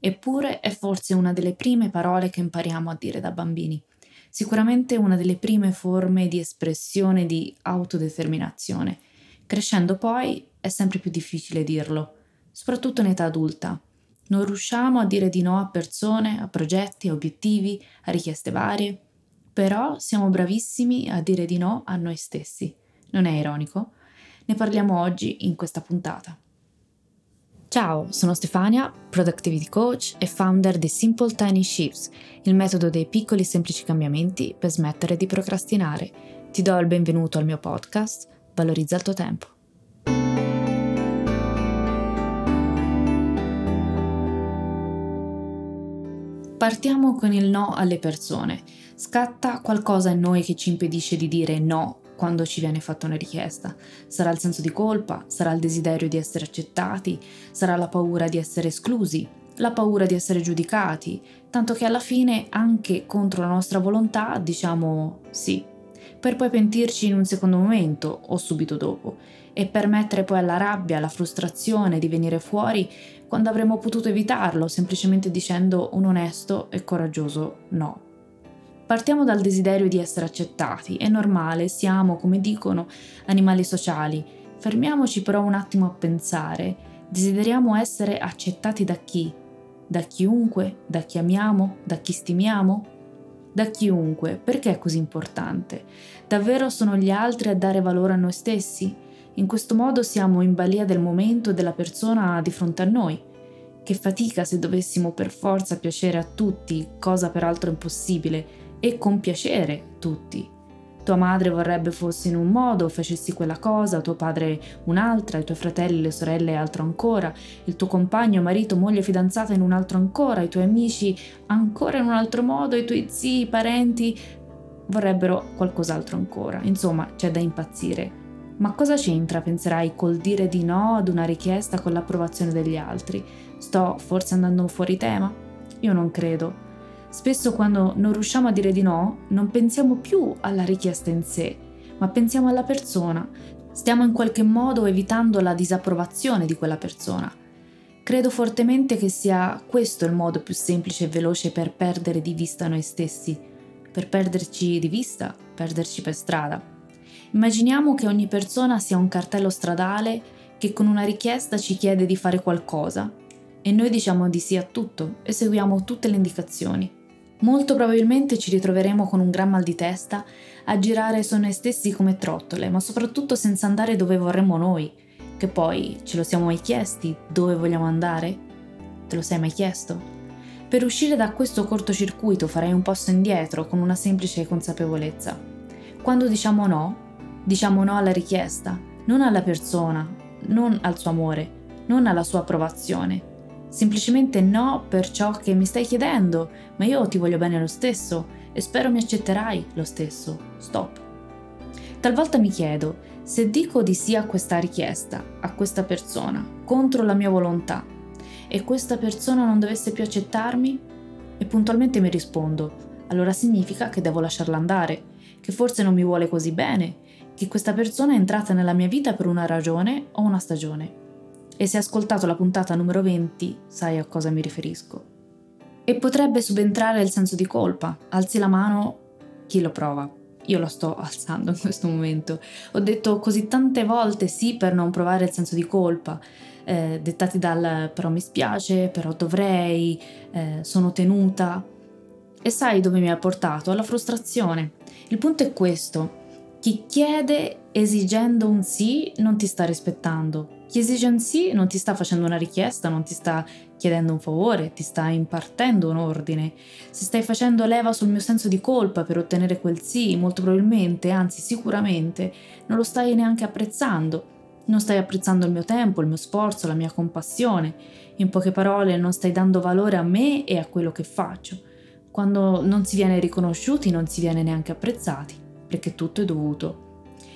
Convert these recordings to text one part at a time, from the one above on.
Eppure è forse una delle prime parole che impariamo a dire da bambini. Sicuramente una delle prime forme di espressione di autodeterminazione. Crescendo poi è sempre più difficile dirlo, soprattutto in età adulta. Non riusciamo a dire di no a persone, a progetti, a obiettivi, a richieste varie, però siamo bravissimi a dire di no a noi stessi. Non è ironico? Ne parliamo oggi in questa puntata. Ciao, sono Stefania, Productivity Coach e founder di Simple Tiny Shifts, il metodo dei piccoli e semplici cambiamenti per smettere di procrastinare. Ti do il benvenuto al mio podcast, Valorizza il tuo tempo. Partiamo con il no alle persone. Scatta qualcosa in noi che ci impedisce di dire no quando ci viene fatta una richiesta. Sarà il senso di colpa, sarà il desiderio di essere accettati, sarà la paura di essere esclusi, la paura di essere giudicati, tanto che alla fine anche contro la nostra volontà diciamo sì, per poi pentirci in un secondo momento o subito dopo e permettere poi alla rabbia, alla frustrazione di venire fuori quando avremmo potuto evitarlo semplicemente dicendo un onesto e coraggioso no. Partiamo dal desiderio di essere accettati, è normale, siamo, come dicono, animali sociali. Fermiamoci però un attimo a pensare, desideriamo essere accettati da chi? Da chiunque? Da chi amiamo? Da chi stimiamo? Da chiunque, perché è così importante? Davvero sono gli altri a dare valore a noi stessi? In questo modo siamo in balia del momento e della persona di fronte a noi. Che fatica se dovessimo per forza piacere a tutti, cosa peraltro impossibile, e compiacere tutti. Tua madre vorrebbe fossi in un modo, facessi quella cosa, tuo padre un'altra, i tuoi fratelli, le sorelle altro ancora, il tuo compagno, marito, moglie, fidanzata in un altro ancora, i tuoi amici ancora in un altro modo, i tuoi zii, parenti vorrebbero qualcos'altro ancora. Insomma, c'è da impazzire. Ma cosa c'entra, penserai, col dire di no ad una richiesta con l'approvazione degli altri? Sto forse andando fuori tema? Io non credo. Spesso quando non riusciamo a dire di no, non pensiamo più alla richiesta in sé, ma pensiamo alla persona. Stiamo in qualche modo evitando la disapprovazione di quella persona. Credo fortemente che sia questo il modo più semplice e veloce per perdere di vista noi stessi, per perderci di vista, perderci per strada. Immaginiamo che ogni persona sia un cartello stradale che con una richiesta ci chiede di fare qualcosa e noi diciamo di sì a tutto e seguiamo tutte le indicazioni. Molto probabilmente ci ritroveremo con un gran mal di testa a girare su noi stessi come trottole, ma soprattutto senza andare dove vorremmo noi, che poi ce lo siamo mai chiesti dove vogliamo andare? Te lo sei mai chiesto? Per uscire da questo cortocircuito farei un passo indietro con una semplice consapevolezza. Quando diciamo no, diciamo no alla richiesta, non alla persona, non al suo amore, non alla sua approvazione, Semplicemente no per ciò che mi stai chiedendo, ma io ti voglio bene lo stesso e spero mi accetterai lo stesso. Stop. Talvolta mi chiedo, se dico di sì a questa richiesta, a questa persona, contro la mia volontà, e questa persona non dovesse più accettarmi? E puntualmente mi rispondo, allora significa che devo lasciarla andare, che forse non mi vuole così bene, che questa persona è entrata nella mia vita per una ragione o una stagione e se hai ascoltato la puntata numero 20 sai a cosa mi riferisco. E potrebbe subentrare il senso di colpa. Alzi la mano chi lo prova. Io lo sto alzando in questo momento. Ho detto così tante volte sì per non provare il senso di colpa, eh, dettati dal però mi spiace, però dovrei, eh, sono tenuta. E sai dove mi ha portato? Alla frustrazione. Il punto è questo. Chi chiede esigendo un sì non ti sta rispettando. Chi esige un sì non ti sta facendo una richiesta, non ti sta chiedendo un favore, ti sta impartendo un ordine. Se stai facendo leva sul mio senso di colpa per ottenere quel sì, molto probabilmente, anzi sicuramente, non lo stai neanche apprezzando. Non stai apprezzando il mio tempo, il mio sforzo, la mia compassione. In poche parole, non stai dando valore a me e a quello che faccio. quando non si viene riconosciuti non si viene neanche apprezzati, perché tutto è dovuto.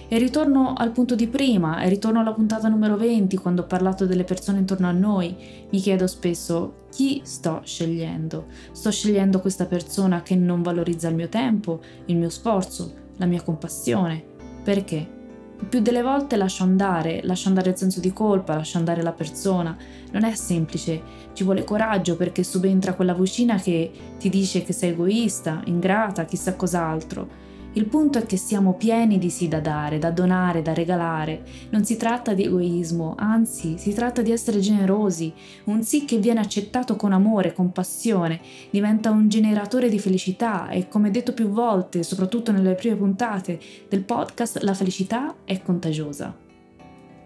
E ritorno al punto di prima, e ritorno alla puntata numero 20, quando ho parlato delle persone intorno a noi, mi chiedo spesso chi sto scegliendo. Sto scegliendo questa persona che non valorizza il mio tempo, il mio sforzo, la mia compassione. Perché? più delle volte lascio andare, lascio andare il senso di colpa, lascio andare la persona. Non è semplice, ci vuole coraggio perché subentra quella vocina che ti dice che sei egoista, ingrata, chissà cos'altro. Il punto è che siamo pieni di sì da dare, da donare, da regalare. Non si tratta di egoismo, anzi si tratta di essere generosi. Un sì che viene accettato con amore, con passione, diventa un generatore di felicità e come detto più volte, soprattutto nelle prime puntate del podcast, la felicità è contagiosa.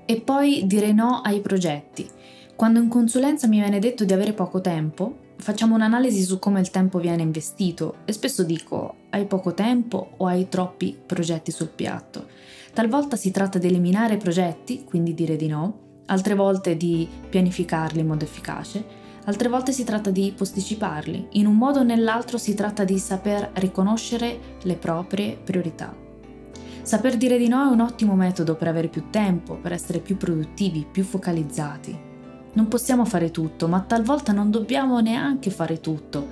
E poi dire no ai progetti. Quando in consulenza mi viene detto di avere poco tempo, facciamo un'analisi su come il tempo viene investito e spesso dico hai poco tempo o hai troppi progetti sul piatto. Talvolta si tratta di eliminare progetti, quindi dire di no, altre volte di pianificarli in modo efficace, altre volte si tratta di posticiparli. In un modo o nell'altro si tratta di saper riconoscere le proprie priorità. Saper dire di no è un ottimo metodo per avere più tempo, per essere più produttivi, più focalizzati. Non possiamo fare tutto, ma talvolta non dobbiamo neanche fare tutto.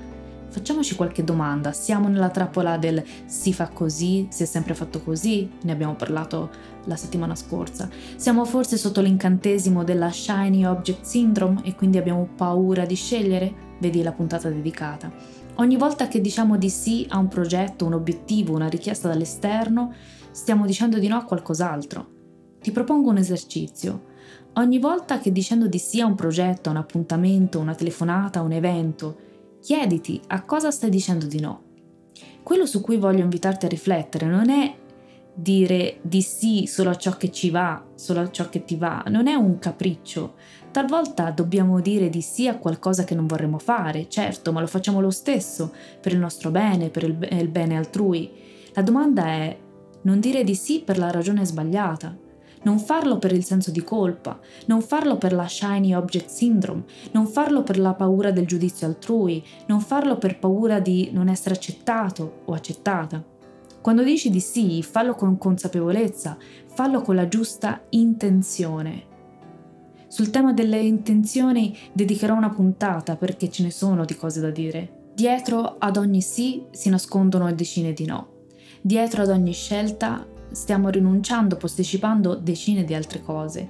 Facciamoci qualche domanda, siamo nella trappola del si fa così, si è sempre fatto così, ne abbiamo parlato la settimana scorsa. Siamo forse sotto l'incantesimo della Shiny Object Syndrome e quindi abbiamo paura di scegliere? Vedi la puntata dedicata. Ogni volta che diciamo di sì a un progetto, un obiettivo, una richiesta dall'esterno, stiamo dicendo di no a qualcos'altro. Ti propongo un esercizio. Ogni volta che dicendo di sì a un progetto, a un appuntamento, una telefonata, un evento, chiediti a cosa stai dicendo di no. Quello su cui voglio invitarti a riflettere non è dire di sì solo a ciò che ci va, solo a ciò che ti va, non è un capriccio. Talvolta dobbiamo dire di sì a qualcosa che non vorremmo fare, certo, ma lo facciamo lo stesso, per il nostro bene, per il, bene altrui. La domanda è non dire di sì per la ragione sbagliata, non farlo per il senso di colpa, non farlo per la shiny object syndrome, non farlo per la paura del giudizio altrui, non farlo per paura di non essere accettato o accettata. Quando dici di sì, fallo con consapevolezza, fallo con la giusta intenzione. Sul tema delle intenzioni dedicherò una puntata perché ce ne sono di cose da dire. Dietro ad ogni sì si nascondono decine di no. Dietro ad ogni scelta stiamo rinunciando, posticipando decine di altre cose.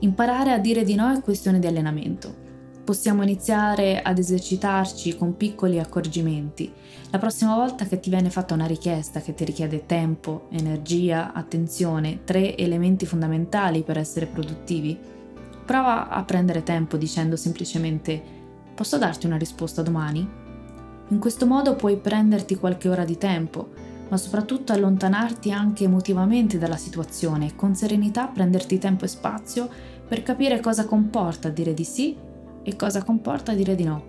Imparare a dire di no è questione di allenamento. Possiamo iniziare ad esercitarci con piccoli accorgimenti. La prossima volta che ti viene fatta una richiesta che ti richiede tempo, energia, attenzione, tre elementi fondamentali per essere produttivi, prova a prendere tempo dicendo semplicemente posso darti una risposta domani? In questo modo puoi prenderti qualche ora di tempo ma soprattutto allontanarti anche emotivamente dalla situazione e con serenità prenderti tempo e spazio per capire cosa comporta dire di sì e cosa comporta dire di no.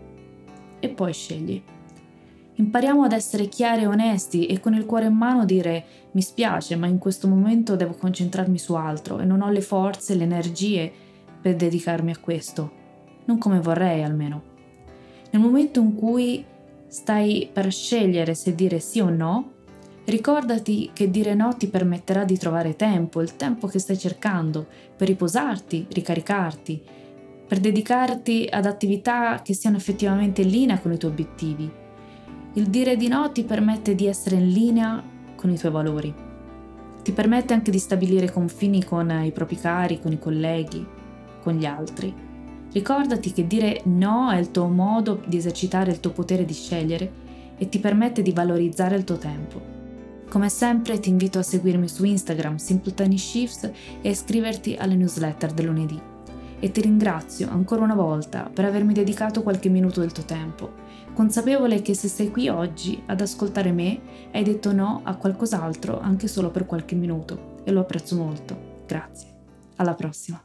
E poi scegli. Impariamo ad essere chiari e onesti e con il cuore in mano dire mi spiace, ma in questo momento devo concentrarmi su altro e non ho le forze, le energie per dedicarmi a questo. Non come vorrei almeno. Nel momento in cui stai per scegliere se dire sì o no, Ricordati che dire no ti permetterà di trovare tempo, il tempo che stai cercando, per riposarti, ricaricarti, per dedicarti ad attività che siano effettivamente in linea con i tuoi obiettivi. Il dire di no ti permette di essere in linea con i tuoi valori. Ti permette anche di stabilire confini con i propri cari, con i colleghi, con gli altri. Ricordati che dire no è il tuo modo di esercitare il tuo potere di scegliere e ti permette di valorizzare il tuo tempo. Come sempre ti invito a seguirmi su Instagram Simple Tiny Shifts e iscriverti alle newsletter del lunedì. E ti ringrazio ancora una volta per avermi dedicato qualche minuto del tuo tempo, consapevole che se sei qui oggi ad ascoltare me hai detto no a qualcos'altro anche solo per qualche minuto e lo apprezzo molto. Grazie. Alla prossima.